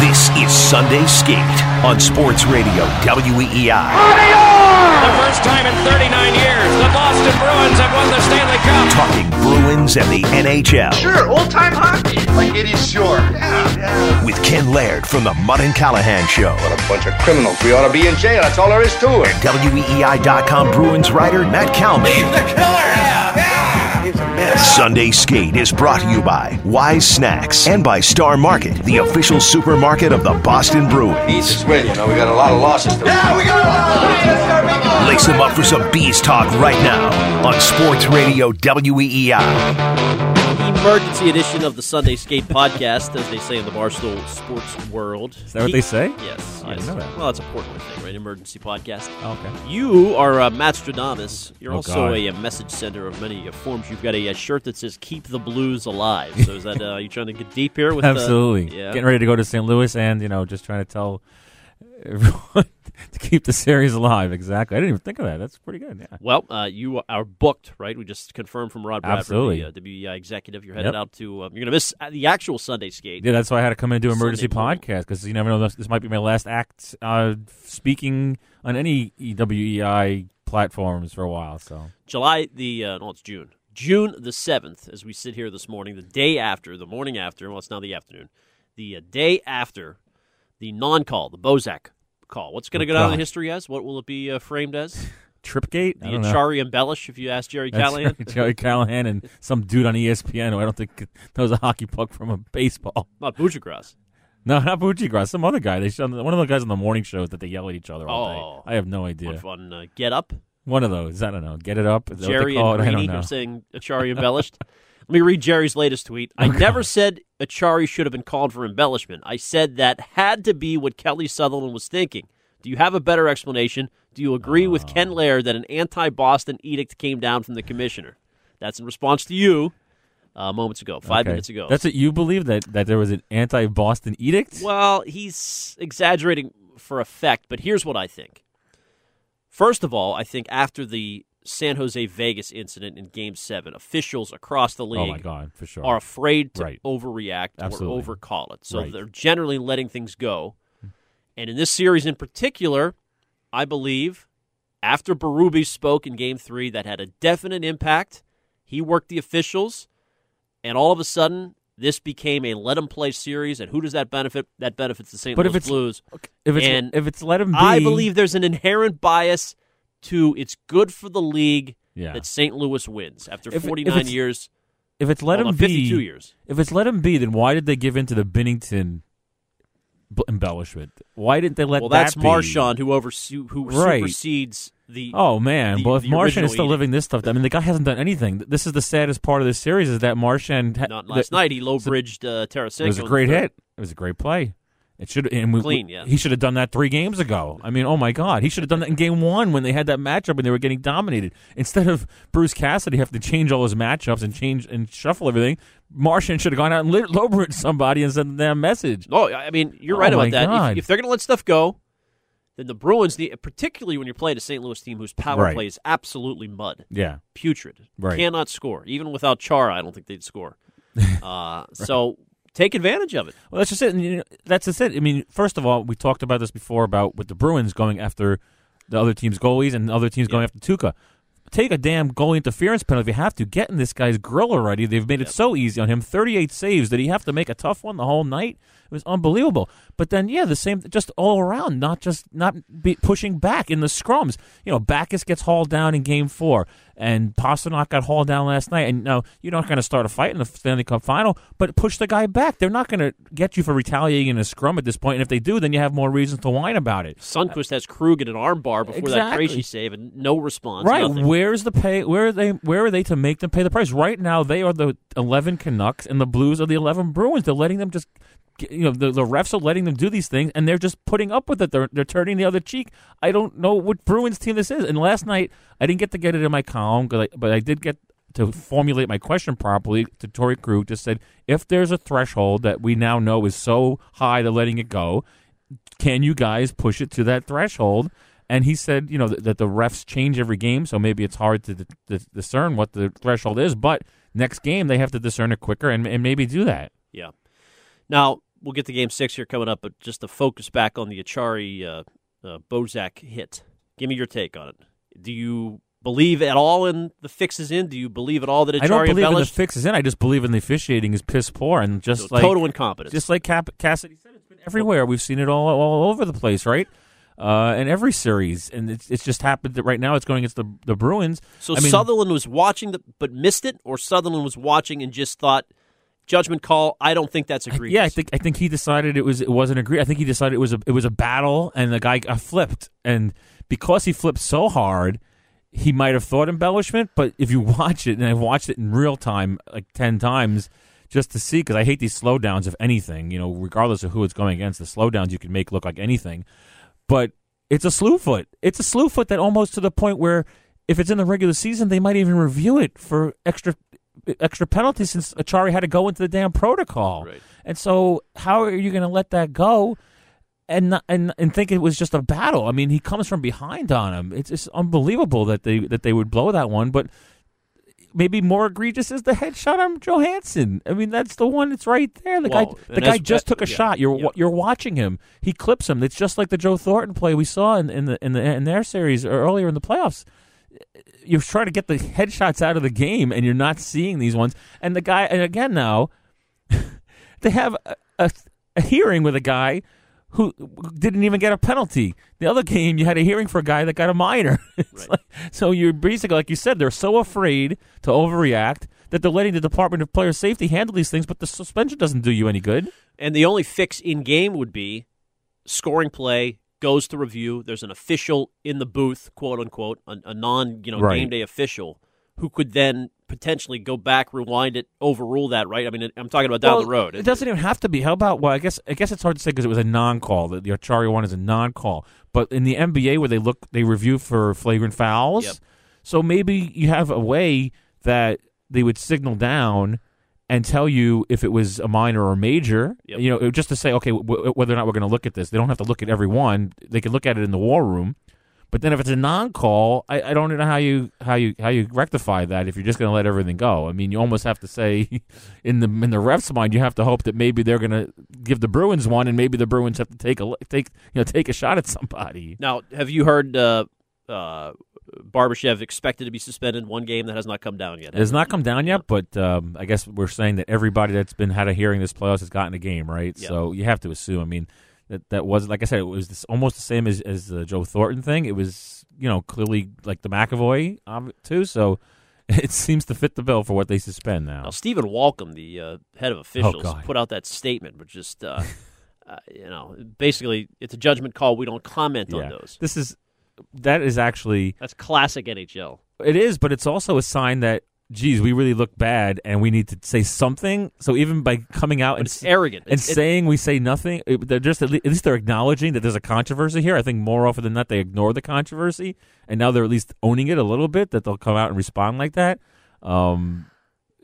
This is Sunday Skate on Sports Radio WEEI. The first time in 39 years, the Boston Bruins have won the Stanley Cup. Talking Bruins and the NHL Sure, old time hockey. Like it is sure. Yeah, yeah. with Ken Laird from the Mudd and Callahan Show. What a bunch of criminals. We ought to be in jail. That's all there is to it. WEEI.com Bruins writer Matt Kalman. Sunday Skate is brought to you by Wise Snacks and by Star Market, the official supermarket of the Boston Bruins. Eats is win. You know, we got a lot of losses. To yeah, we got a lot of Lace them up for some bees talk right now on Sports Radio WEEI. Emergency edition of the Sunday Skate Podcast, as they say in the Barstool Sports world. Is that what they say? Yes. I yes. didn't know that. Well, it's a Portland thing, right? Emergency podcast. Oh, okay. You are uh, Matt Stradamus. You're Oh, also God. a, uh message sender of many uh, forms. You've got a, uh shirt that says "Keep the Blues Alive." So is that uh, you trying to get deep here with? Uh, Absolutely. yeah. Getting ready to go to St. Louis and, you know, just trying to tell everyone to keep the series alive. Exactly. I didn't even think of that. That's pretty good. Yeah. Well, uh, you are booked, right? We just confirmed from Rod Bradford, Absolutely. the uh, WEI executive. You're headed Yep. out to. Uh, you're going to miss uh, the actual Sunday skate. Yeah, that's why I had to come in and do an emergency Sunday podcast because you never know. This, this might be my last act uh, speaking on any EWEI platforms for a while. So July the uh, no, it's June. June the seventh, as we sit here this morning, the day after, the morning after. Well, it's now the afternoon. The uh, day after the non-call, the Bozak call. What's going to Oh, go down in history as? What will it be uh, framed as? Tripgate. The. Acciari embellish, if you ask Jerry That's Callahan. right, Jerry Callahan and some dude on ESPN who I don't think knows a hockey puck from a baseball. Not Buccigross. No, not Buccigross. Some other guy. They show one of the guys on the morning shows that they yell at each other all Oh. day. I have no idea. Uh, get up, One of those. I don't know. Get it up. Jerry and Greeny are saying Acciari embellished. Let me read Jerry's latest tweet. I never said Acciari should have been called for embellishment. I said that had to be what Kelly Sutherland was thinking. Do you have a better explanation? Do you agree with Ken Laird that an anti-Boston edict came down from the commissioner? That's in response to you uh, moments ago, five Okay. minutes ago. That's what you believe that that there was an anti-Boston edict. Well, he's exaggerating for effect, but here's what I think. First of all, I think after the San Jose Vegas incident in Game 7, officials across the league oh my god, for sure. are afraid to Right. overreact Absolutely. or overcall it. So Right. they're generally letting things go. And in this series in particular, I believe after Berube spoke in game three, that had a definite impact. He worked the officials, and all of a sudden, this became a let him play series. And who does that benefit? That benefits the St. But Louis if it's- Blues. if it's and if it's let him be, I believe there's an inherent bias to it's good for the league Yeah. that St. Louis wins after If it- if 49 years. if it's let hold him on, be, 52 years. If it's let him be, then why did they give in to the Binnington b- embellishment? Why didn't they let Well, that that's be? Marchand who overse- who Right. supersedes the. Oh man! the- well, if the Marchand original is still edict. living this stuff, I mean, the guy hasn't done anything. This is the saddest part of this series is that Marchand. Ha- Not last the- night. He low bridged uh, Tarasenko. It was a great hit. It was a great play. It should and we, Clean, yeah. He should have done that three games ago. I mean, oh my God, he should have done that in game one when they had that matchup and they were getting dominated. Instead of Bruce Cassidy have to change all his matchups and change and shuffle everything, Marchand should have gone out and bridged somebody and sent them a message. No, I mean you're Oh, right my about that. If, if they're going to let stuff go, then the Bruins need, particularly when you're playing a St. Louis team whose power Right. play is absolutely mud, Yeah, putrid, Right. cannot score. Even without Chara, I don't think they'd score. Uh, So take advantage of it. Well, that's just it. And, you know, that's just it. I mean, first of all, we talked about this before about with the Bruins going after the other team's goalies and other teams going after Tuukka. Take a damn goalie interference penalty if you have to. Get in this guy's grill already. They've made it so easy on him. 38 saves. Did he have to make a tough one the whole night? It was unbelievable. But then, yeah, the same, just all around, not just not be pushing back in the scrums. You know, Backes gets hauled down in game four, and Pastrnak got hauled down last night. And now you're not going to start a fight in the Stanley Cup final, but push the guy back. They're not going to get you for retaliating in a scrum at this point. And if they do, then you have more reasons to whine about it. Sundqvist has Krug in an armbar before that Exactly. crazy save, and no response. Right. nothing. Where's the pay? Where are they? Where are they to make them pay the price? Right now, they are the eleven Canucks, and the Blues are the eleven Bruins. They're letting them just. You know the, the refs are letting them do these things, and they're just putting up with it. They're they're turning the other cheek. I don't know what Bruins team this is. And last night, I didn't get to get it in my column, I- but I did get to formulate my question properly to Torey Krug. Just said, if there's a threshold that we now know is so high, they're letting it go. Can you guys push it to that threshold? And he said, you know, that, that the refs change every game, so maybe it's hard to d- d- discern what the threshold is. But next game, they have to discern it quicker and, and maybe do that. Yeah. Now, we'll get to game six here coming up, but just to focus back on the Acciari uh, uh, Bozak hit. Give me your take on it. Do you believe at all in the fixes in? Do you believe at all that Acciari I don't believe in the fixes in. I just believe in the officiating is piss poor and just So like total incompetence. just like Cap- Cassidy said, it's been everywhere. We've seen it all all over the place, right? Uh, in every series, and it's it's just happened that right now it's going against the the Bruins. so I mean, Sutherland was watching the, but missed it, or Sutherland was watching and just thought judgment call. I don't think that's egregious. Yeah, I think I think he decided it was it wasn't agree. I think he decided it was a it was a battle, and the guy got flipped, and because he flipped so hard, he might have thought embellishment. But if you watch it, and I've watched it in real time like ten times just to see, because I hate these slowdowns of anything. You know, regardless of who it's going against, the slowdowns you can make look like anything. But it's a slew foot. It's a slew foot that almost to the point where if it's in the regular season, they might even review it for extra extra penalties since Acciari had to go into the damn protocol. Right. And so, how are you going to let that go? And, not, and and think it was just a battle. I mean, he comes from behind on him. It's just unbelievable that they that they would blow that one. But maybe more egregious is the headshot on Johansson. I mean, that's the one that's right there. The Well, guy the guy just took a yeah, shot. You're yeah. you're watching him. He clips him. It's just like the Joe Thornton play we saw in, in the in the in their series or earlier in the playoffs you're trying to get the headshots out of the game and you're not seeing these ones. And the guy, and again now, they have a, a, a hearing with a guy who didn't even get a penalty. The other game, you had a hearing for a guy that got a minor. Right. like- so you're basically, like you said, they're so afraid to overreact that they're letting the Department of Player Safety handle these things, but the suspension doesn't do you any good. And the only fix in game would be scoring play goes to review. There's an official in the booth, quote unquote, a, a non you know Right. game day official who could then potentially go back, rewind it, overrule that. Right? I mean, I'm talking about down Well, the road. It doesn't even have to be. How about? Well, I guess I guess it's hard to say because it was a non-call. The, the Acciari one is a non-call. But in the NBA, where they look, they review for flagrant fouls. Yep. So maybe you have a way that they would signal down and tell you if it was a minor or major. Yep. You know, just to say, okay, w- whether or not we're going to look at this. They don't have to look at every one. They can look at it in the war room. But then if it's a non-call, I, I don't know how you how you how you rectify that if you're just going to let everything go. I mean, you almost have to say in the in the refs' mind, you have to hope that maybe they're going to give the Bruins one, and maybe the Bruins have to take a take you know take a shot at somebody. Now, have you heard uh, uh, Barbashev expected to be suspended one game that has not come down yet? It has not come down yet, but um, I guess we're saying that everybody that's been had a hearing this playoffs has gotten a game, right? Yeah. So you have to assume. I mean, that that was like I said, it was this, almost the same as as the Joe Thornton thing. It was you know clearly like the McAvoy um, too. So it seems to fit the bill for what they suspend now. Now, Stephen Walkom, the uh, head of officials, Oh, put out that statement, but just uh, uh, you know, basically, it's a judgment call. We don't comment on those. This is that is actually That's classic NHL. It is, but it's also a sign that, geez, we really look bad and we need to say something. So even by coming out and arrogant. and It's- it- saying we say nothing, it- they're just at le- at least they're acknowledging that there's a controversy here. I think more often than not they ignore the controversy, and now they're at least owning it a little bit. That they'll come out and respond like that. Um,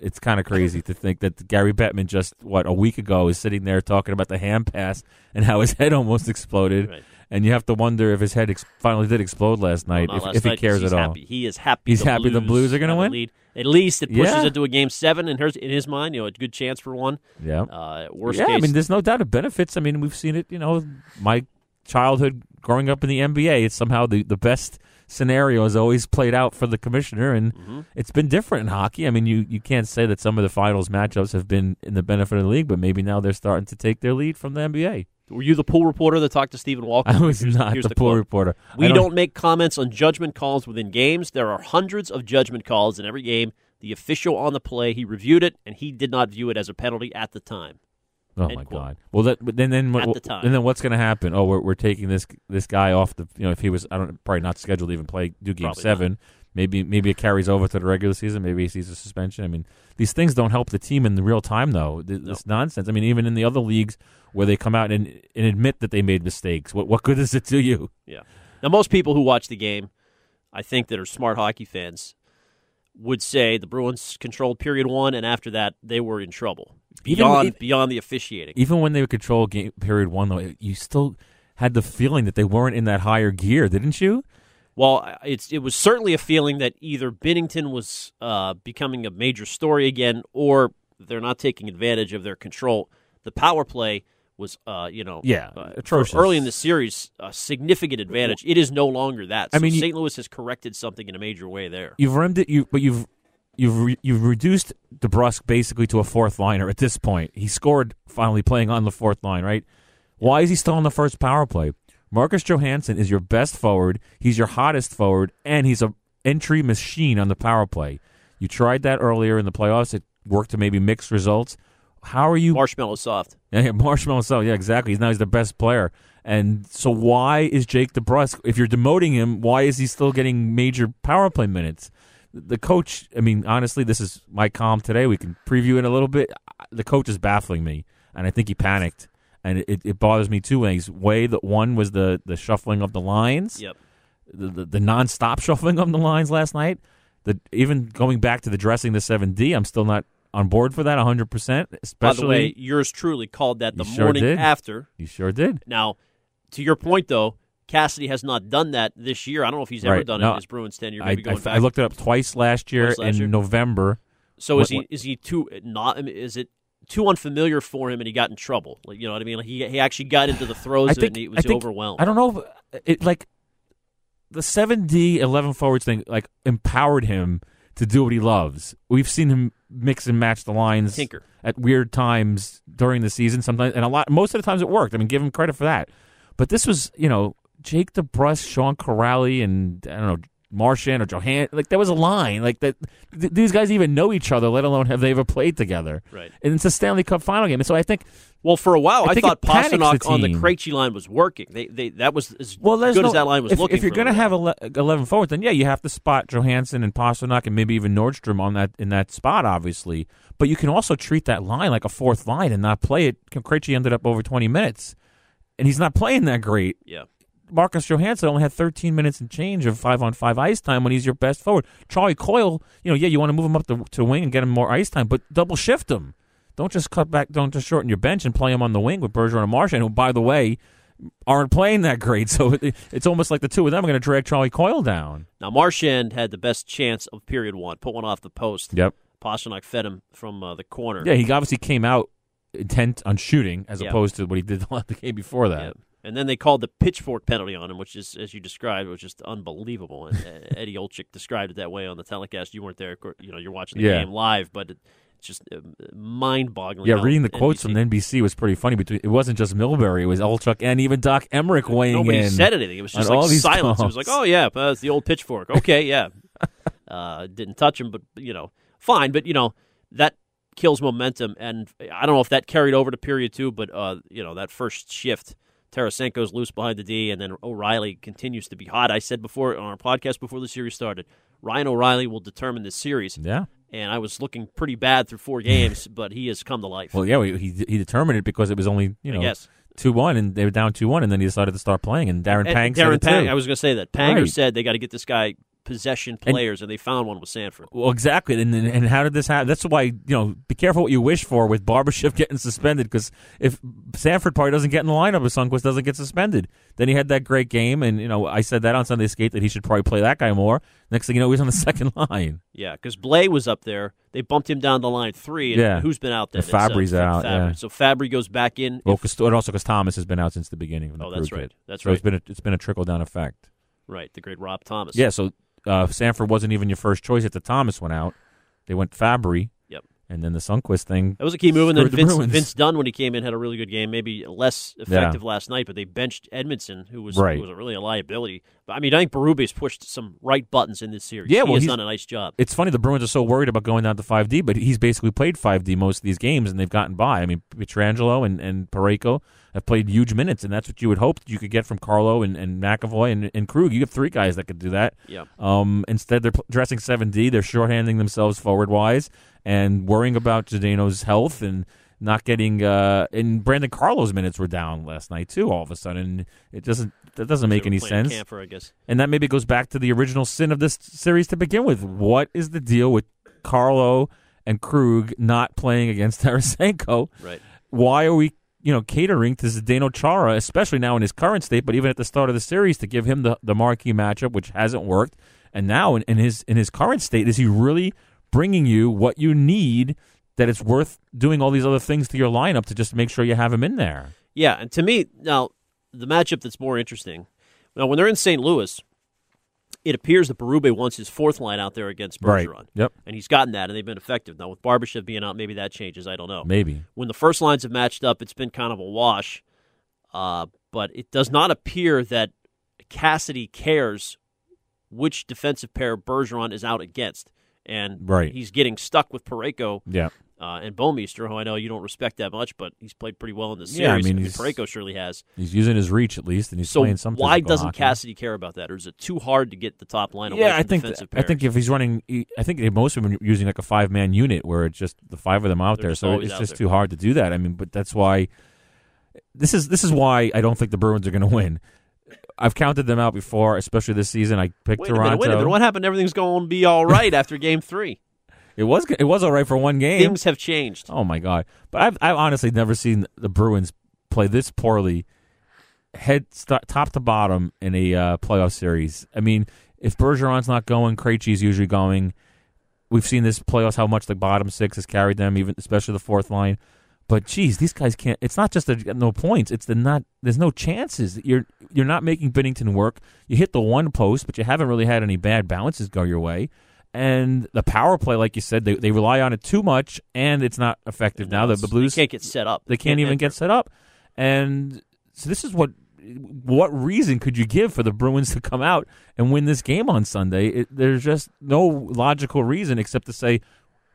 it's kind of crazy to think that Gary Bettman just what a week ago is sitting there talking about the hand pass and how his head almost exploded, Right. and you have to wonder if his head ex- finally did explode last night, not if, last if he cares at all. happy. He is happy. He's the happy the Blues are gonna win? lead. At least it pushes Yeah. it to a game seven in his in his mind. You know, a good chance for one. Yeah. Uh, worst yeah, case, I mean, there's no doubt it benefits. I mean, we've seen it. You know, my childhood growing up in the NBA, it's somehow the the best scenario has always played out for the commissioner, and Mm-hmm. it's been different in hockey. I mean, you you can't say that some of the finals matchups have been in the benefit of the league, but maybe now they're starting to take their lead from the NBA. were you the pool reporter that talked to Stephen Walkom? I was Here's- not here's the pool quote. reporter. We don't, make comments on judgment calls within games. There are hundreds of judgment calls in every game. The official on the play, he reviewed it, and he did not view it as a penalty at the time. Oh End my quote. God! Well, that but then then At the time. and then what's going to happen? Oh, we're we're taking this this guy off the you know if he was I don't probably not scheduled to even play do game Probably seven. Maybe maybe it carries over to the regular season. Maybe he sees a suspension. I mean, these things don't help the team in the real time though. Th- This nonsense. I mean, even in the other leagues where they come out and and admit that they made mistakes, what what good does it do you? Yeah. Now, most people who watch the game, I think that are smart hockey fans, would say the Bruins controlled period one, and after that they were in trouble beyond even- beyond the officiating. Even when they would control game period one though, you still had the feeling that they weren't in that higher gear, didn't you? Well, it's it was certainly a feeling that either Binnington was uh, becoming a major story again, or they're not taking advantage of their control. The power play was, uh, you know, Yeah, uh, atrocious. early in the series, a significant advantage. It is no longer that. So I mean, St. Louis has corrected something in a major way there. You've rimmed it, you, but you've you've re, you've reduced DeBrusk basically to a fourth liner at this point. He scored finally playing on the fourth line, right? Why is he still on the first power play? Marcus Johansson is your best forward. He's your hottest forward, and he's a entry machine on the power play. You tried that earlier in the playoffs. It worked to maybe mixed results. How are you Marshmallow soft. Yeah, Marshmallow so yeah, exactly. He's now he's the best player. And so why is Jake DeBrusk if you're demoting him, why is he still getting major power play minutes? The coach, I mean, honestly, this is my calm today. We can preview it a little bit. The coach is baffling me, and I think he panicked. And it, it bothers me two ways. Way that one was the, the shuffling of the lines, Yep. the, the, the nonstop shuffling of the lines last night. The even going back to the dressing the seven D, I'm still not on board for that 100. percent By Especially, the way, yours truly called that the You sure morning after. you sure did. Now, to your point, though, Cassidy has not done that this year. I don't know if he's ever Right. done it in his Bruins tenure. I, Maybe I, going back. I looked it up twice last year Twice last in year? November. so is he is he too not? Is it too unfamiliar for him and he got in trouble? Like you know what I mean? Like he he actually got into the throes I of it and he was I think, overwhelmed. I don't know. If, it like the seven D eleven forwards thing like empowered him to do what he loves. We've seen him mix and match the lines Tinker. at weird times during the season. Sometimes and a lot most of the times it worked. I mean, give him credit for that. But this was you know Jake DeBrusk, Sean Kuraly, and I don't know. Marchand or Johan, like there was a line like that. Th- these guys even know each other, let alone have they ever played together. Right. And it's a Stanley Cup final game, and so I think Well, for a while, I I, thought panics the Pastrnak on the. Krejci line was working. They they that was as Well, good no, as that line was if, looking. If you're going to have while. ele- 11 forwards, then yeah, you have to spot Johansson and Pastrnak and maybe even Nordstrom on that in that spot, obviously. But you can also treat that line like a fourth line and not play it. Krejci ended up over 20 minutes, and he's not playing that great. yeah. Marcus Johansson only had 13 minutes and change of five on five ice time when he's your best forward. Charlie Coyle, you know, yeah, you want to move him up to, to wing and get him more ice time, but double shift him. Don't just cut back. Don't just shorten your bench and play him on the wing with Bergeron and Marchand, who, by the way, aren't playing that great. So it, it's almost like the two of them are going to drag Charlie Coyle down. Now Marchand had the best chance of period one. Put one off the post. Yep. Pastrnak fed him from uh, the corner. Yeah, he obviously came out intent on shooting as Yeah. opposed to what he did the game before that. Yeah. And then they called the pitchfork penalty on him, which is, as you described, was just unbelievable. And uh, Eddie Olczyk described it that way on the telecast. You weren't there, you know, you're watching the Yeah. game live, but it's just uh, mind-boggling. Yeah, reading the quotes from NBC was pretty funny. Between it wasn't just Milbury; it was Olczyk and even Doc Emrick weighing Nobody in. said anything. It was just like silence. It was like, oh yeah, uh, it's the old pitchfork. Okay, yeah. uh, didn't touch him, but you know, fine. But you know that kills momentum, and I don't know if that carried over to period two. But uh, you know that first shift, Tarasenko's loose behind the D, and then O'Reilly continues to be hot. I said before on our podcast before the series started, Ryan O'Reilly will determine this series. Yeah. And I was looking pretty bad through four games, but he has come to life. Well, yeah, he he determined it because it was only you know two one, and they were down two one, and then he decided to start playing. And Darren And Pang said Darren Pang. I was going to say that. Panger Right. said they got to get this guy possession players, and, they found one with Sanford. Well, exactly, and and and how did this happen? That's why you know be careful what you wish for with Barbashev getting suspended because if Sanford probably doesn't get in the lineup, if Sundqvist doesn't get suspended, then he had that great game, and you know I said that on Sunday Skate that he should probably play that guy more. Next thing you know, he's on the second line. Yeah, because Blais was up there. They bumped him down to line three. And Yeah. who's been out there? And uh, Fabbri's out, yeah. So Fabry goes back in. Well, If- and also because Thomas has been out since the beginning. Of the Oh, that's right. kid. That's so right. It's been a, it's been a trickle down effect. right, the great Rob Thomas. Yeah, so uh, Sanford wasn't even your first choice at the Thomas went out. They went Fabbri. And then the Sundqvist thing. That was a key move. And then Screwed the Vince, Dunn, when he came in, had a really good game. Maybe less effective last night, but they benched Edmundson, who was Right. who was a really a liability. But I mean, I think Berube's pushed some right buttons in this series. Yeah, he well, has he's- done a nice job. It's funny the Bruins are so worried about going down to 5D, but he's basically played 5D most of these games, and they've gotten by. I mean, Pietrangelo and, and Parayko have played huge minutes, and that's what you would hope you could get from Carlo and, and McAvoy and, and Krug. You have three guys that could do that. Yeah. Um, instead, they're dressing 7D. They're shorthanding themselves forward wise and worrying about Zdeno's health and not getting. Uh, and Brandon Carlo's minutes were down last night too. All of a sudden, it doesn't. That doesn't make any sense. Kampfer, I guess. And that maybe goes back to the original sin of this series to begin with. What is the deal with Carlo and Krug not playing against Tarasenko? Right. Why are we, you know, catering to Zdeno Chara, especially now in his current state, but even at the start of the series to give him the, the marquee matchup, which hasn't worked. And now in, in his in his current state, is he really bringing you what you need that it's worth doing all these other things to your lineup to just make sure you have him in there? Yeah, and to me, now the matchup that's more interesting. Now, when they're in St. Louis, it appears that Berube wants his fourth line out there against Right. Bergeron. Yep. And he's gotten that, and they've been effective. Now, with Barbashev being out, maybe that changes. I don't know. Maybe. When the first lines have matched up, it's been kind of a wash. Uh, but it does not appear that Cassidy cares which defensive pair Bergeron is out against. And Right. he's getting stuck with Parayko Yeah. uh, and Bouwmeester, who I know you don't respect that much, but he's played pretty well in this Yeah, I mean, and he's- Parayko surely has. He's using his reach at least, and he's So playing some. why doesn't hockey. Cassidy care about that, or is it too hard to get the top line away Yeah, I think I think if he's running, I think most of them are using like a five man unit where it's just the five of them out They're there. just So it's just there. too hard to do that. I mean, but that's why this is this is why I don't think the Bruins are going to win. I've counted them out before, especially this season. I picked wait Toronto. minute, wait a minute. What happened? Everything's going to be all right after Game Three. It was it was all right for one game. Things have changed. Oh my god! But I've I've honestly never seen the Bruins play this poorly, head st- top to bottom in a uh, playoff series. I mean, if Bergeron's not going, Krejci's usually going. We've seen this playoffs how much the bottom six has carried them, even especially the fourth line. But geez, these guys can't. It's not just that you got no points. It's the not. There's no chances. You're you're not making Binnington work. You hit the one post, but you haven't really had any bad bounces go your way. And the power play, like you said, they, they rely on it too much, and it's not effective now. The, the Blues they can't get set up. they can't even get set up. And so this is what what reason could you give for the Bruins to come out and win this game on Sunday? It, there's just no logical reason except to say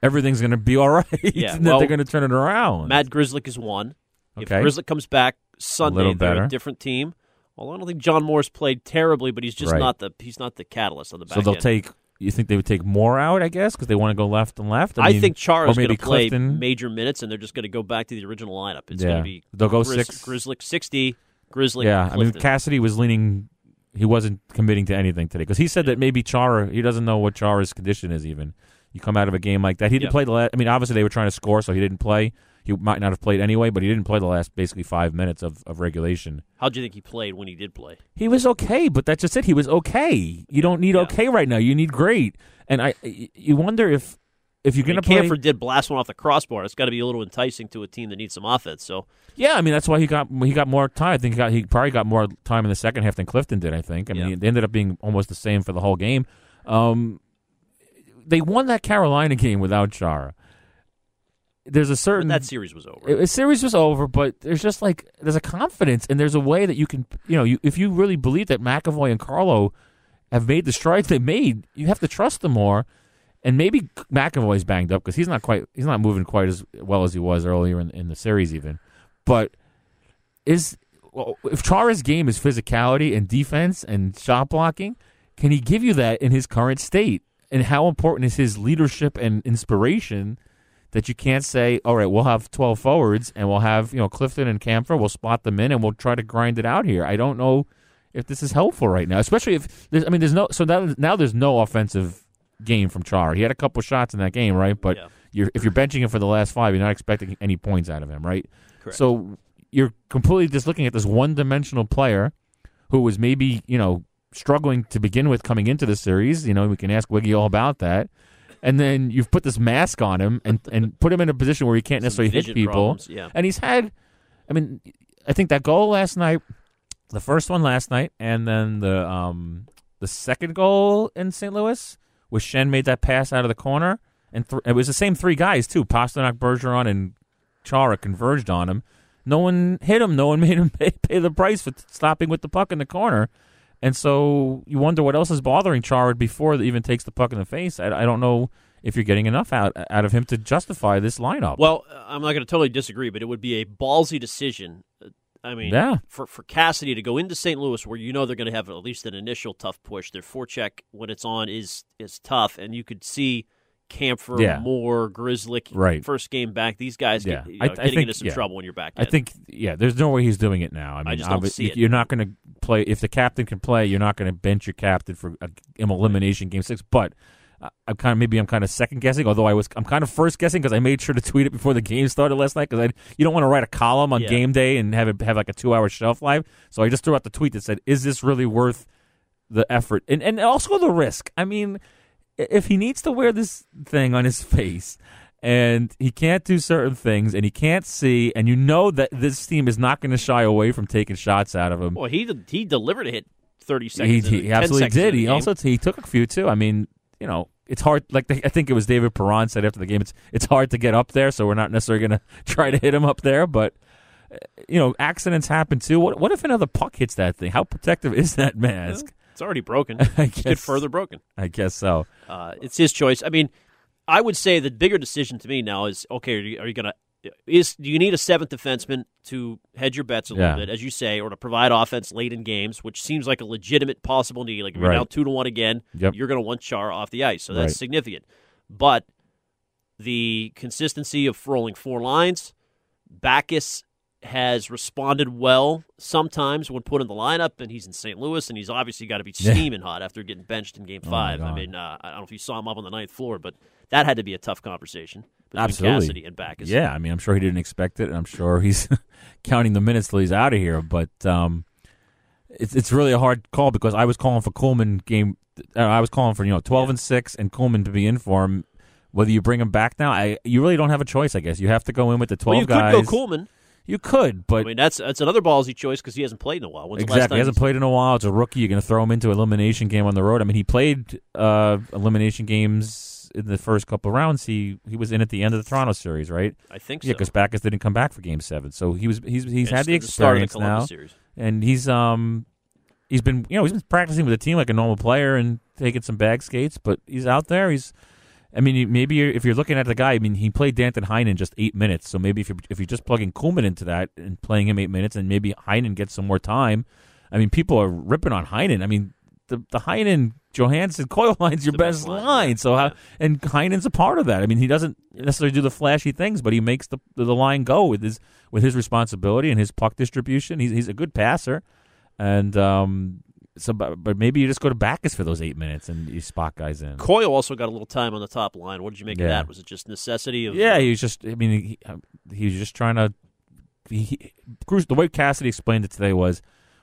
everything's going to be all right Yeah, and that they're going to turn it around. Matt Grzelcyk is one. If Okay. Grzelcyk comes back Sunday, little they're better. a different team. Well, I don't think John Morris played terribly, but he's just Right. not the he's not the catalyst on the back so they'll end. take. You think they would take more out? I guess because they want to go left and left. I, mean, think Char is going to play Clifton. major minutes, and they're just going to go back to the original lineup. It's Yeah. going to be They'll go Grizz- six. Grzelcyk sixty, Grizzly. yeah, I mean Cassidy was leaning. He wasn't committing to anything today because he said that maybe Chara. He doesn't know what Chara's condition is. Even you come out of a game like that, he didn't play the last. I mean, obviously they were trying to score, so he didn't play. He might not have played anyway, but he didn't play the last basically five minutes of, of regulation. How do you think he played when he did play? He was okay, but that's just it. He was okay. You don't need Yeah. okay right now. You need great. And I, you wonder if if you're going to play. Did blast one off the crossbar. It's got to be a little enticing to a team that needs some offense. So Yeah, I mean that's why he got he got more time. I think he got he probably got more time in the second half than Clifton did. I think. I mean, Yeah. it ended up being almost the same for the whole game. Um, they won that Carolina game without Chara. There's a but certain that series was over. it- the series was over, but there's just like there's a confidence and there's a way that you can you know you, if you really believe that McAvoy and Carlo have made the strides they made, you have to trust them more. And maybe McAvoy's banged up because he's not quite he's not moving quite as well as he was earlier in, in the series even. But is well, if Chara's game is physicality and defense and shot blocking, can he give you that in his current state? And how important is his leadership and inspiration that you can't say, all right, we'll have 12 forwards and we'll have, you know, Clifton and Kampfer, we'll spot them in and we'll try to grind it out here. I don't know if this is helpful right now, especially if there's, I mean, there's no, so now, now there's no offensive game from Char. He had a couple shots in that game, right? But Yeah. you're, if you're benching him for the last five, you're not expecting any points out of him, right? Correct. So you're completely just looking at this one dimensional player who was maybe, you know, struggling to begin with coming into the series. You know, we can ask Wiggy all about that. And then you've put this mask on him and, and put him in a position where he can't Some necessarily hit people. problems, yeah. And he's had, I mean, I think that goal last night, the first one last night, and then the um the second goal in St. Louis, where Schenn made that pass out of the corner, and th- it was the same three guys too. Pastrnak, Bergeron, and Chara converged on him. No one hit him. No one made him pay, pay the price for t- stopping with the puck in the corner. And so you wonder what else is bothering Chara before he even takes the puck in the face. I, I don't know if you're getting enough out out of him to justify this lineup. Well, I'm not going to totally disagree, but it would be a ballsy decision. Uh, I mean, Yeah. for for Cassidy to go into St. Louis, where you know they're going to have at least an initial tough push. Their forecheck when it's on is is tough, and you could see Kampfer, Yeah. Moore, Grzelcyk, Right. first game back. These guys Yeah. get, you I- know, I getting think- into some yeah. trouble when you're back. I think, yeah, there's no way he's doing it now. I mean, just don't see it. You're not going to play if the captain can play. You're not going to bench your captain for a, an elimination game six. But uh, I'm kind of maybe I'm kind of second guessing. Although I was I'm kind of first guessing because I made sure to tweet it before the game started last night because I you don't want to write a column on Yeah. game day and have it have like a two hour shelf life. So I just threw out the tweet that said, "Is this really worth the effort and and also the risk?" I mean, if he needs to wear this thing on his face and he can't do certain things, and he can't see, and you know that this team is not going to shy away from taking shots out of him. Well, he he delivered a hit thirty he, seconds. he in, absolutely did. He game. also he took a few too. I mean, you know, it's hard. Like I think it was David Perron said after the game, it's it's hard to get up there, so we're not necessarily going to try to hit him up there, but. uh, You know, accidents happen too. What what if another puck hits that thing? How protective is that mask? it's already broken. I It's get further broken. I guess so. Uh, it's his choice. I mean, I would say the bigger decision to me now is okay. Are you, are you going to is do you need a seventh defenseman to hedge your bets a little Yeah. bit, as you say, or to provide offense late in games, which seems like a legitimate possible need. Like if you're Right. now two to one again, Yep. you're going to want Char off the ice, so that's Right. significant. But the consistency of rolling four lines, Backes has responded well sometimes when put in the lineup, and he's in St. Louis, and he's obviously got to be steaming hot after getting benched in Game Oh, Five. I mean, uh, I don't know if you saw him up on the ninth floor, but that had to be a tough conversation between Absolutely. Cassidy and Backes. Yeah, I mean, I'm sure he didn't expect it, and I'm sure he's counting the minutes till he's out of here. But um, it's it's really a hard call because I was calling for Kuhlman game. Uh, I was calling for you know 12 and six and Kuhlman to be in for him. Whether you bring him back now, I you really don't have a choice. I guess you have to go in with the 12 Well, you guys. could go Kuhlman. You could, but I mean, that's that's another ballsy choice because he hasn't played in a while. When's exactly, time he hasn't played in a while. It's a rookie. You're going to throw him into elimination game on the road. I mean, he played uh, elimination games in the first couple of rounds. He he was in at the end of the Toronto series, right? I think so. Yeah, because Backes didn't come back for Game Seven, so he was he's he's Yeah, had the of the experience now, Series. and he's um he's been you know he's been practicing with the team like a normal player and taking some bag skates, but he's out there. He's I mean maybe you're, if you're looking at the guy, I mean he played Danton Heinen just eight minutes, so maybe if you're if you're just plugging Kuhlman into that and playing him eight minutes, and maybe Heinen gets some more time. I mean people are ripping on Heinen. I mean the the Heinen Johansson Coyle line's your best, best line, line, yeah. so how and Heinen's a part of that. I mean, he doesn't necessarily do the flashy things, but he makes the the line go with his with his responsibility and his puck distribution. He's he's a good passer, and um, so but, but maybe you just go to Backes for those eight minutes and you spot guys in. Coyle also got a little time on the top line. What did you make of that? Was it just necessity of? Yeah, he was just. I mean, he, he was just trying to. He, Bruce, the way Cassidy explained it today was,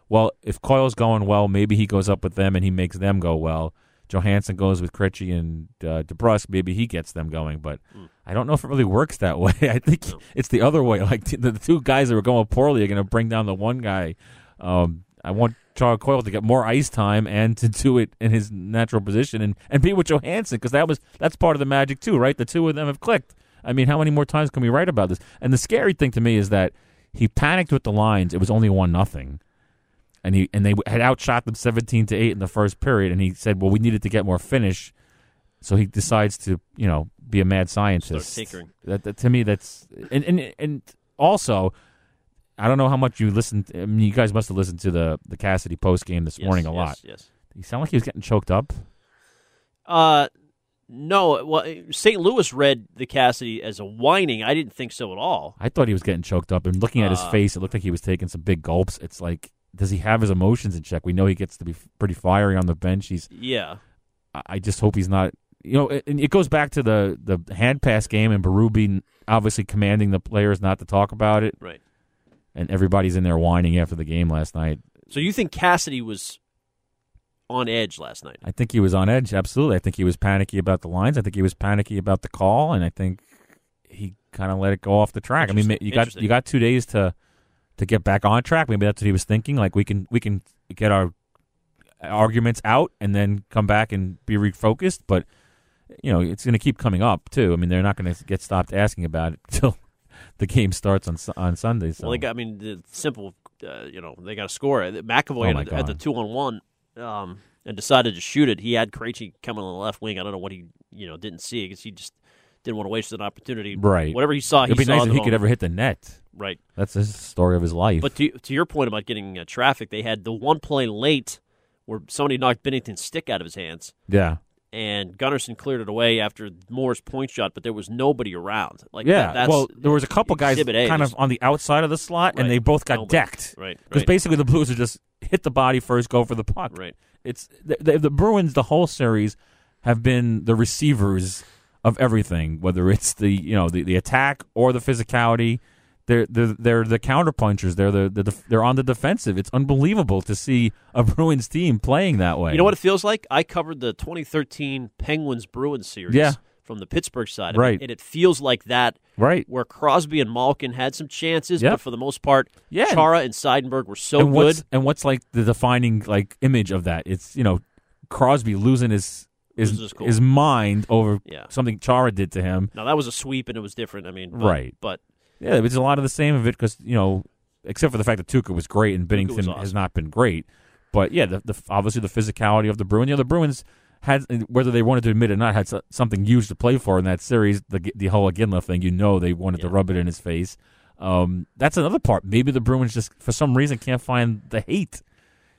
well, if Coyle's going well, maybe he goes up with them and he makes them go well. Johansson goes with Krejci and uh, DeBrusk, maybe he gets them going. But I don't know if it really works that way. I think No. it's the other way. Like the, the two guys that were going poorly are going to bring down the one guy. Um, I want Charles Coyle to get more ice time and to do it in his natural position and, and be with Johansson because that was that's part of the magic too, right? The two of them have clicked. I mean, how many more times can we write about this? And the scary thing to me is that he panicked with the lines. It was only one nothing, and he and they had outshot them seventeen to eight in the first period. And he said, "Well, we needed to get more finish," so he decides to you know be a mad scientist. That, that to me, that's and and and also. I don't know how much you listened. I mean, you guys must have listened to the the Cassidy post game this Yes, morning a yes, lot. Yes. He sounded like he was getting choked up. Uh, no. Well, St. Louis read the Cassidy as a whining. I didn't think so at all. I thought he was getting choked up, and looking at his Uh, face, it looked like he was taking some big gulps. It's like, does he have his emotions in check? We know he gets to be pretty fiery on the bench. He's, Yeah. I- I just hope he's not. You know, and it goes back to the the hand pass game and Berube obviously commanding the players not to talk about it, Right. And everybody's in there whining after the game last night. So you think Cassidy was on edge last night? I think he was on edge. Absolutely, I think he was panicky about the lines. I think he was panicky about the call, and I think he kind of let it go off the track. I mean, you got you got two days to to get back on track. Maybe that's what he was thinking. Like we can we can get our arguments out and then come back and be refocused. But you know, it's going to keep coming up too. I mean, they're not going to get stopped asking about it until the game starts on on Sunday. So Well, they got. I mean, the simple. Uh, you know, they got to score. McAvoy Oh, at, at the two on one, um, and decided to shoot it. He had Krejci coming on the left wing. I don't know what he, you know, didn't see because he just didn't want to waste an opportunity. Right. Whatever he saw, he it'd be saw nice if he could ever hit the net. Right. That's the story of his life. But to to your point about getting uh, traffic, they had the one play late where somebody knocked Binnington's stick out of his hands, yeah. And Gunnarsson cleared it away after Moore's point shot, but there was nobody around. Like Yeah, that, that's well, there was a couple guys A. kind of on the outside of the slot, Right. and they both got Nobody. decked. Right, Because right. basically the Blues are just hit the body first, go for the puck. Right. It's the, the, the Bruins. The whole series have been the receivers of everything, whether it's the you know the, the attack or the physicality. They're they're, they're the counterpunchers. They're the, the def- they're on the defensive. It's unbelievable to see a Bruins team playing that way. You know what it feels like? I covered the 2013 Penguins Bruins series. Yeah. from the Pittsburgh side, Right. And it feels like that, Right. Where Crosby and Malkin had some chances, Yep. but for the most part, Yeah. Chara and Seidenberg were so and good. and what's like the defining like image of that? It's you know Crosby losing his his cool. his mind over Yeah. something Chara did to him. Now that was a sweep, and it was different. I mean, but, Right. But Yeah, it's a lot of the same of it because you know, except for the fact that Tuukka was great and was Binnington has not been great. But yeah, the, the obviously the physicality of the Bruins. You know, the Bruins had whether they wanted to admit it or not had something huge to play for in that series. The the whole Iginla thing, you know, they wanted to rub it in his face. Um, that's another part. Maybe the Bruins just for some reason can't find the hate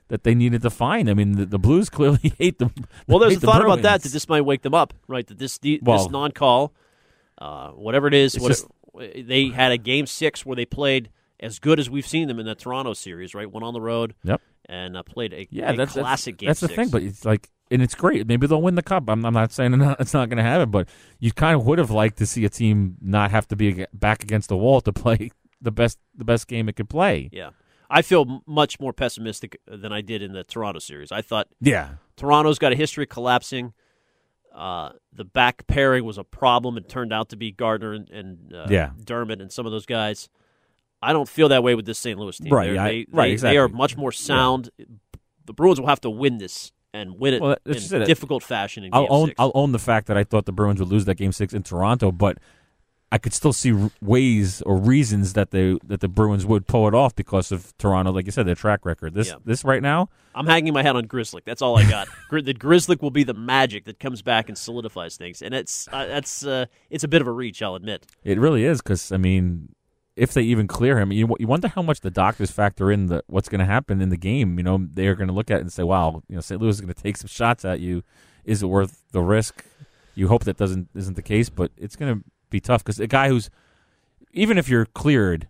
that they needed to find. I mean, the, the Blues clearly hate them. well, there's a the thought about that that this might wake them up, right? That this the, Well- this non-call, uh, whatever it is, It's what just- it- they had a game six where they played as good as we've seen them in the Toronto series, right? Went on the road Yep. and uh, played a, Yeah, a that's classic that's, game. That's the thing, but it's like, and it's great. Maybe they'll win the cup. I'm, I'm not saying it's not, going to happen, but you kind of would have liked to see a team not have to be back against the wall to play the best the best game it could play. yeah, I feel much more pessimistic than I did in the Toronto series. I thought Yeah, Toronto's got a history of collapsing. Uh, the back pairing was a problem. It turned out to be Gardiner and, and uh, Yeah. Dermott and some of those guys. I don't feel that way with this St. Louis team. Right, I- they, right, they, exactly. They are much more sound. The Bruins will have to win this and win it Well, in just it. difficult fashion. In I'll own. I'll own the fact that I thought the Bruins would lose that game six in Toronto, but I could still see ways or reasons that they that the Bruins would pull it off because of Toronto, like you said, their track record. This Yeah. this right now, I'm hanging my hat on Grizzly. That's all I got. Gri- the Grizzly will be the magic that comes back and solidifies things, and it's uh, that's uh, it's a bit of a reach, I'll admit. It really is because I mean, if they even clear him, you you wonder how much the doctors factor in the what's going to happen in the game. You know, they are going to look at it and say, "Wow, you know, St. Louis is going to take some shots at you. Is it worth the risk?" You hope that doesn't isn't the case, but it's going to be tough because a guy who's even if you're cleared,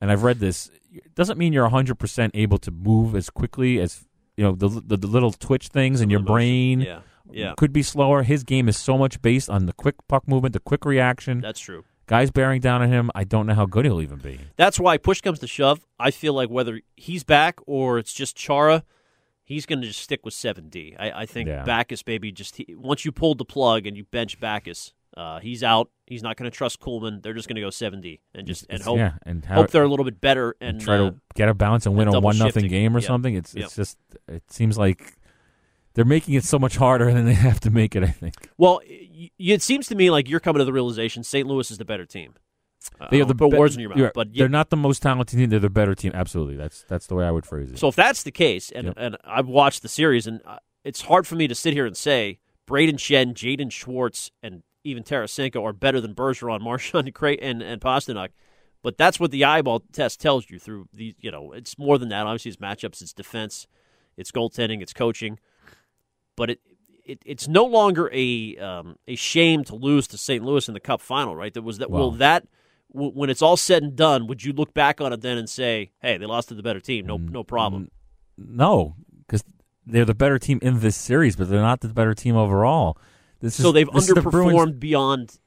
and I've read this, it doesn't mean you're 100 percent able to move as quickly as you know the the, the little twitch things in your Emotion. brain. Yeah, yeah, Could be slower. His game is so much based on the quick puck movement, the quick reaction that's true. guys bearing down on him. I don't know how good he'll even be. That's why push comes to shove. I feel like whether he's back or it's just Chara, he's going to just stick with seven D. I, I think Yeah. Backes, baby, just he, once you pulled the plug and you bench Backes, uh, he's out. He's not going to trust Kuhlman. They're just going to go seventy and just and It's- hope yeah, and hope they're a little bit better and, try uh, to get a bounce and win a one nothing game or Yep. something. It's Yep. it's just it seems like they're making it so much harder than they have to make it. I think Well, it seems to me like you're coming to the realization St. Louis is the better team. Uh, they are the put be- words in your mouth, right. but y- they're not the most talented team. They're the better team. Absolutely, that's that's the way I would phrase it. So if that's the case, and Yep. and I've watched the series, and uh, it's hard for me to sit here and say Brayden Schenn, Jaden Schwartz, and even Tarasenko are better than Bergeron, Marchand, Cray, and and Pastrnak. But that's what the eyeball test tells you through the you know it's more than that. Obviously, it's matchups, it's defense, it's goaltending, it's coaching. But it, it it's no longer a um, a shame to lose to St. Louis in the Cup final, right? That was that. will Well- that w- when it's all said and done, would you look back on it then and say, "Hey, they lost to the better team, no Mm, no problem." no, because they're the better team in this series, but they're not the better team overall. This So is, they've is the underperformed beyond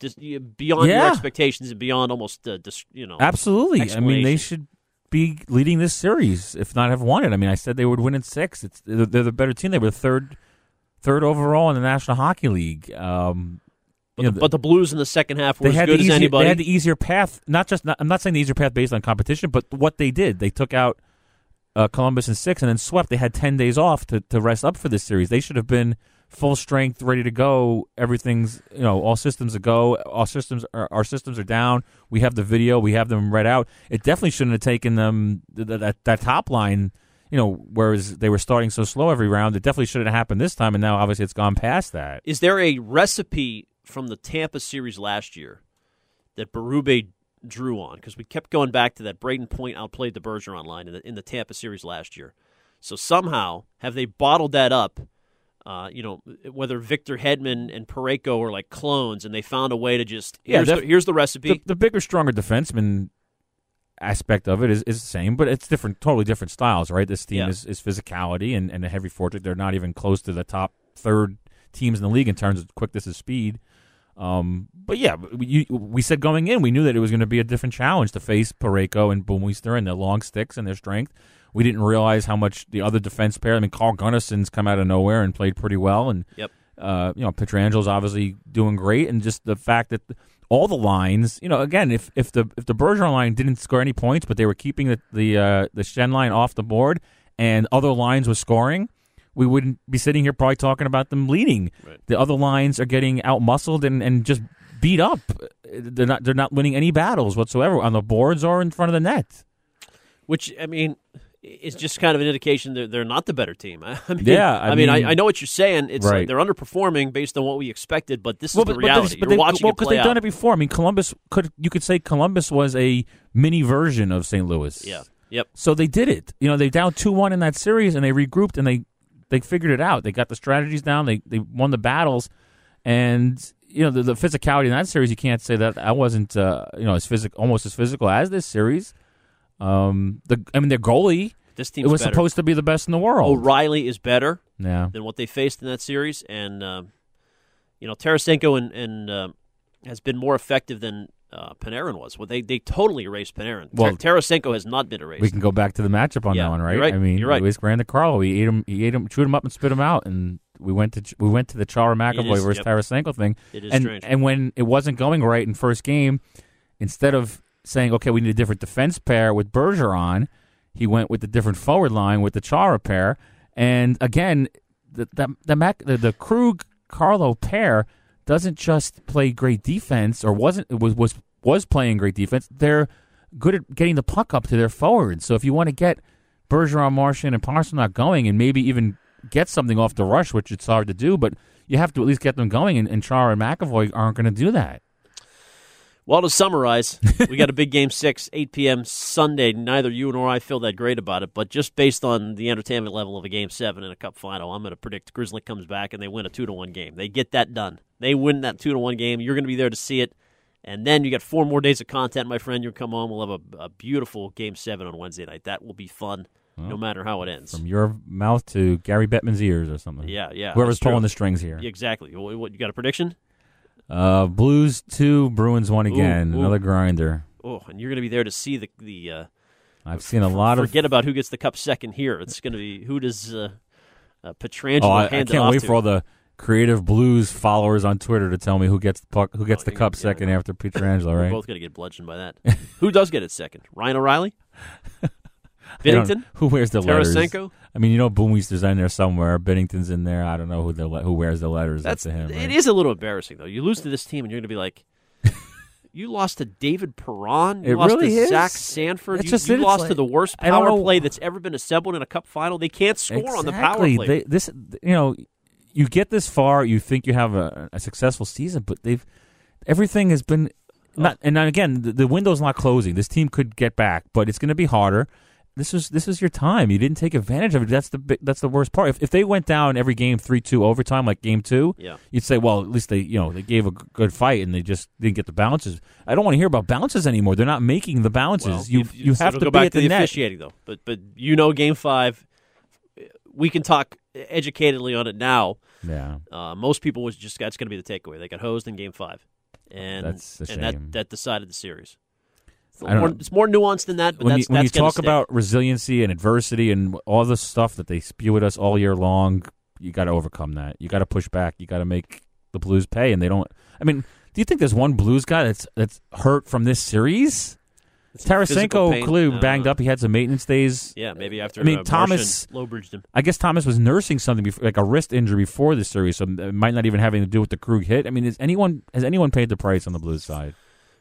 just beyond your expectations and beyond almost uh, dis, you know. Absolutely. I mean, they should be leading this series, if not have won it. I mean, I said they would win in six. It's they're, they're the better team. They were third, third overall in the National Hockey League. Um, But, you the, but the Blues in the second half were they as had good the as easier, anybody. They had the easier path. Not just. Not, I'm not saying the easier path based on competition, but what they did. They took out uh, Columbus in six and then swept. They had ten days off to, to rest up for this series. They should have been full strength, ready to go. Everything's you know, all systems a go. All systems are, our systems are down. We have the video. We have them read out. It definitely shouldn't have taken them th- th- that that top line. You know, whereas they were starting so slow every round, it definitely shouldn't have happened this time. And now, obviously, it's gone past that. Is there a recipe from the Tampa series last year that Berube drew on? Because we kept going back to that Brayden Point outplayed the Bergeron line in the, in the Tampa series last year. So somehow, have they bottled that up? Uh, you know, whether Victor Hedman and Parayko are like clones, and they found a way to just Yeah, here's, the, here's the recipe. the, the bigger, stronger defenseman aspect of it is, is the same, but it's different, totally different styles, right? This team Yeah. is, is physicality and, and a heavy fortress. They're not even close to the top third teams in the league in terms of quickness and speed. Um, but yeah, we, you, we said going in, we knew that it was going to be a different challenge to face Pareko and Bouwmeester and their long sticks and their strength. We didn't realize how much the other defense pair. I mean, Carl Gunnarsson's come out of nowhere and played pretty well, and Yep. Uh, you know, Pietrangelo's obviously doing great, and just the fact that all the lines, you know, again, if if the if the Bergeron line didn't score any points, but they were keeping the the uh, the Schenn line off the board, and other lines were scoring, we wouldn't be sitting here probably talking about them leading. Right. The other lines are getting out muscled and, and just beat up. They're not they're not winning any battles whatsoever on the boards or in front of the net. Which I mean, is just kind of an indication that they're not the better team. I mean, Yeah, I I, mean, mean- I, I know what you're saying. It's Right. they're underperforming based on what we expected, but this is Well, the but, reality. but, they, watching well, it because they've done it before. I mean, Columbus could you could say Columbus was a mini version of St. Louis. Yeah. Yep. So they did it. You know, they down two one in that series, and they regrouped and they they figured it out. They got the strategies down. They they won the battles, and you know the, the physicality in that series. You can't say that I wasn't uh, you know as physical, almost as physical as this series. Um, the I mean their goalie. This It was better. supposed to be the best in the world. O'Reilly is better yeah. than what they faced in that series, and um, you know Tarasenko and, and um has been more effective than uh, Panarin was. Well, they they totally erased Panarin. Well- Tar- Tarasenko has not been erased. We can go back to the matchup on Yeah, that one, right? right. I mean, You're right. it was Brandon Carlo. He ate him, he ate him, chewed him up, and spit him out, and we went to we went to the Chara McAvoy versus yep. Tarasenko thing. It is and strange. and when it wasn't going right in first game, instead of saying, "Okay, we need a different defense pair with Bergeron," he went with the different forward line with the Chara pair. And again, the the the, Mac, the, the Krug Carlo pair doesn't just play great defense, or wasn't was was was playing great defense. They're good at getting the puck up to their forwards. So if you want to get Bergeron, Marchand, and Pastrnak not going, and maybe even get something off the rush, which it's hard to do, but you have to at least get them going. And, and Chara and McAvoy aren't going to do that. Well, to summarize, we got a big game six, 8 p.m. Sunday. Neither you nor I feel that great about it, but just based on the entertainment level of a game seven and a cup final, I'm going to predict Grzelcyk comes back and they win a two to one game. They get that done. They win that two to one game. You're going to be there to see it, and then you got four more days of content, my friend. You'll come home. We'll have a, a beautiful game seven on Wednesday night. That will be fun, no matter how it ends. From your mouth to Gary Bettman's ears or something. Yeah, yeah. Whoever's pulling the strings here. Exactly. What, what, you got a prediction? Uh, Blues two, Bruins one again. ooh. Another grinder. Oh, and you're going to be there to see the the. Uh, I've seen a lot of. forget about who gets the cup second here. It's going to be who does uh, uh, Pietrangelo Oh, I, I can't wait to? for all the creative Blues followers on Twitter to tell me who gets the puck, who gets Oh, the cup yeah, second yeah. after Pietrangelo. We're Right? both going to get bludgeoned by that. who does get it second? Ryan O'Reilly, Binnington, Who wears the letters? I mean, you know, Bouwmeester's in there somewhere. Binnington's in there. I don't know who the who wears the letters. That's to him. it right? is a little embarrassing though. You lose to this team and you're going to be like. You lost to David Perron. You It lost really to is. Zach Sanford. It's You, just you lost like- to the worst power play that's ever been assembled in a cup final. They can't score on the power play. They, this, you know, you get this far, you think you have a, a successul season, but they've everything has been not. And again, the, the window's not closing. This team could get back, but it's going to be harder. This is this is your time. You didn't take advantage of it. That's the that's the worst part. If, if they went down every game three two overtime like game two, Yeah. you'd say, well, at least they you know they gave a good fight and they just didn't get the bounces. I don't want to hear about bounces anymore. They're not making the bounces. Well, you if- you so have to go be back at to the, the net. officiating though. But but you know, game five, we can talk educatedly on it now. Yeah. Uh, most people was just that's going to be the takeaway. They got hosed in game five, and That's and that that decided the series. It's, more, it's more nuanced than that, but when that's you, when that's you talk stick. about resiliency and adversity and all the stuff that they spew at us all year long, you got to overcome that. You got to push back. You got to make the Blues pay, and they don't. I mean, do you think there's one Blues guy that's that's hurt from this series? It's Tarasenko clearly No, banged no. up. He had some maintenance days. Yeah, maybe after I mean, Thomas- Marchand low-bridged him. I guess Thomas was nursing something before, like a wrist injury before this series, so it might not even having to do with the Krug hit. I mean, is anyone has anyone paid the price on the Blues side?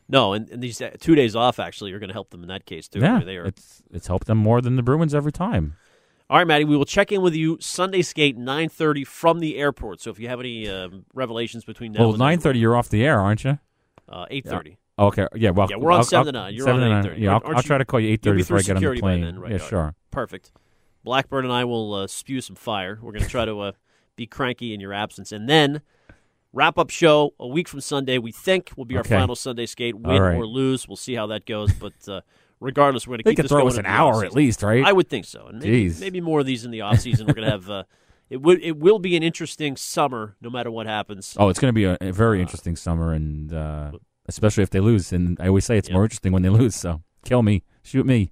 No, and, and these uh, two days off actually are going to help them in that case too. Yeah, they are it's it's helped them more than the Bruins every time. All right, Maddie, we will check in with you Sunday skate 9:30 from the airport. So if you have any um, revelations between now well, nine thirty, you're off the air, aren't you? uh, 8:30. Okay, yeah, well, Yeah, we're on I'll- seven to nine. You're on 8:30. Yeah, I'll, I'll you- try to call you eight thirty be before I get on the plane. then, right, yeah, right. sure. Perfect. Blackbird and I will uh, spew some fire. We're going to try to uh, be cranky in your absence, and then wrap up show a week from Sunday. We think will be our Okay. final Sunday skate. Win right. or lose, we'll see how that goes. But uh, regardless, we're going to keep could this throw going us an hour at least, right? I would think so, and maybe, Jeez. maybe more of these in the off season. We're going to have. Uh, it would it will be an interesting summer, no matter what happens. oh, it's going to be a, a very Uh, interesting summer, and uh, especially if they lose. And I always say it's Yeah. more interesting when they lose. So kill me, shoot me.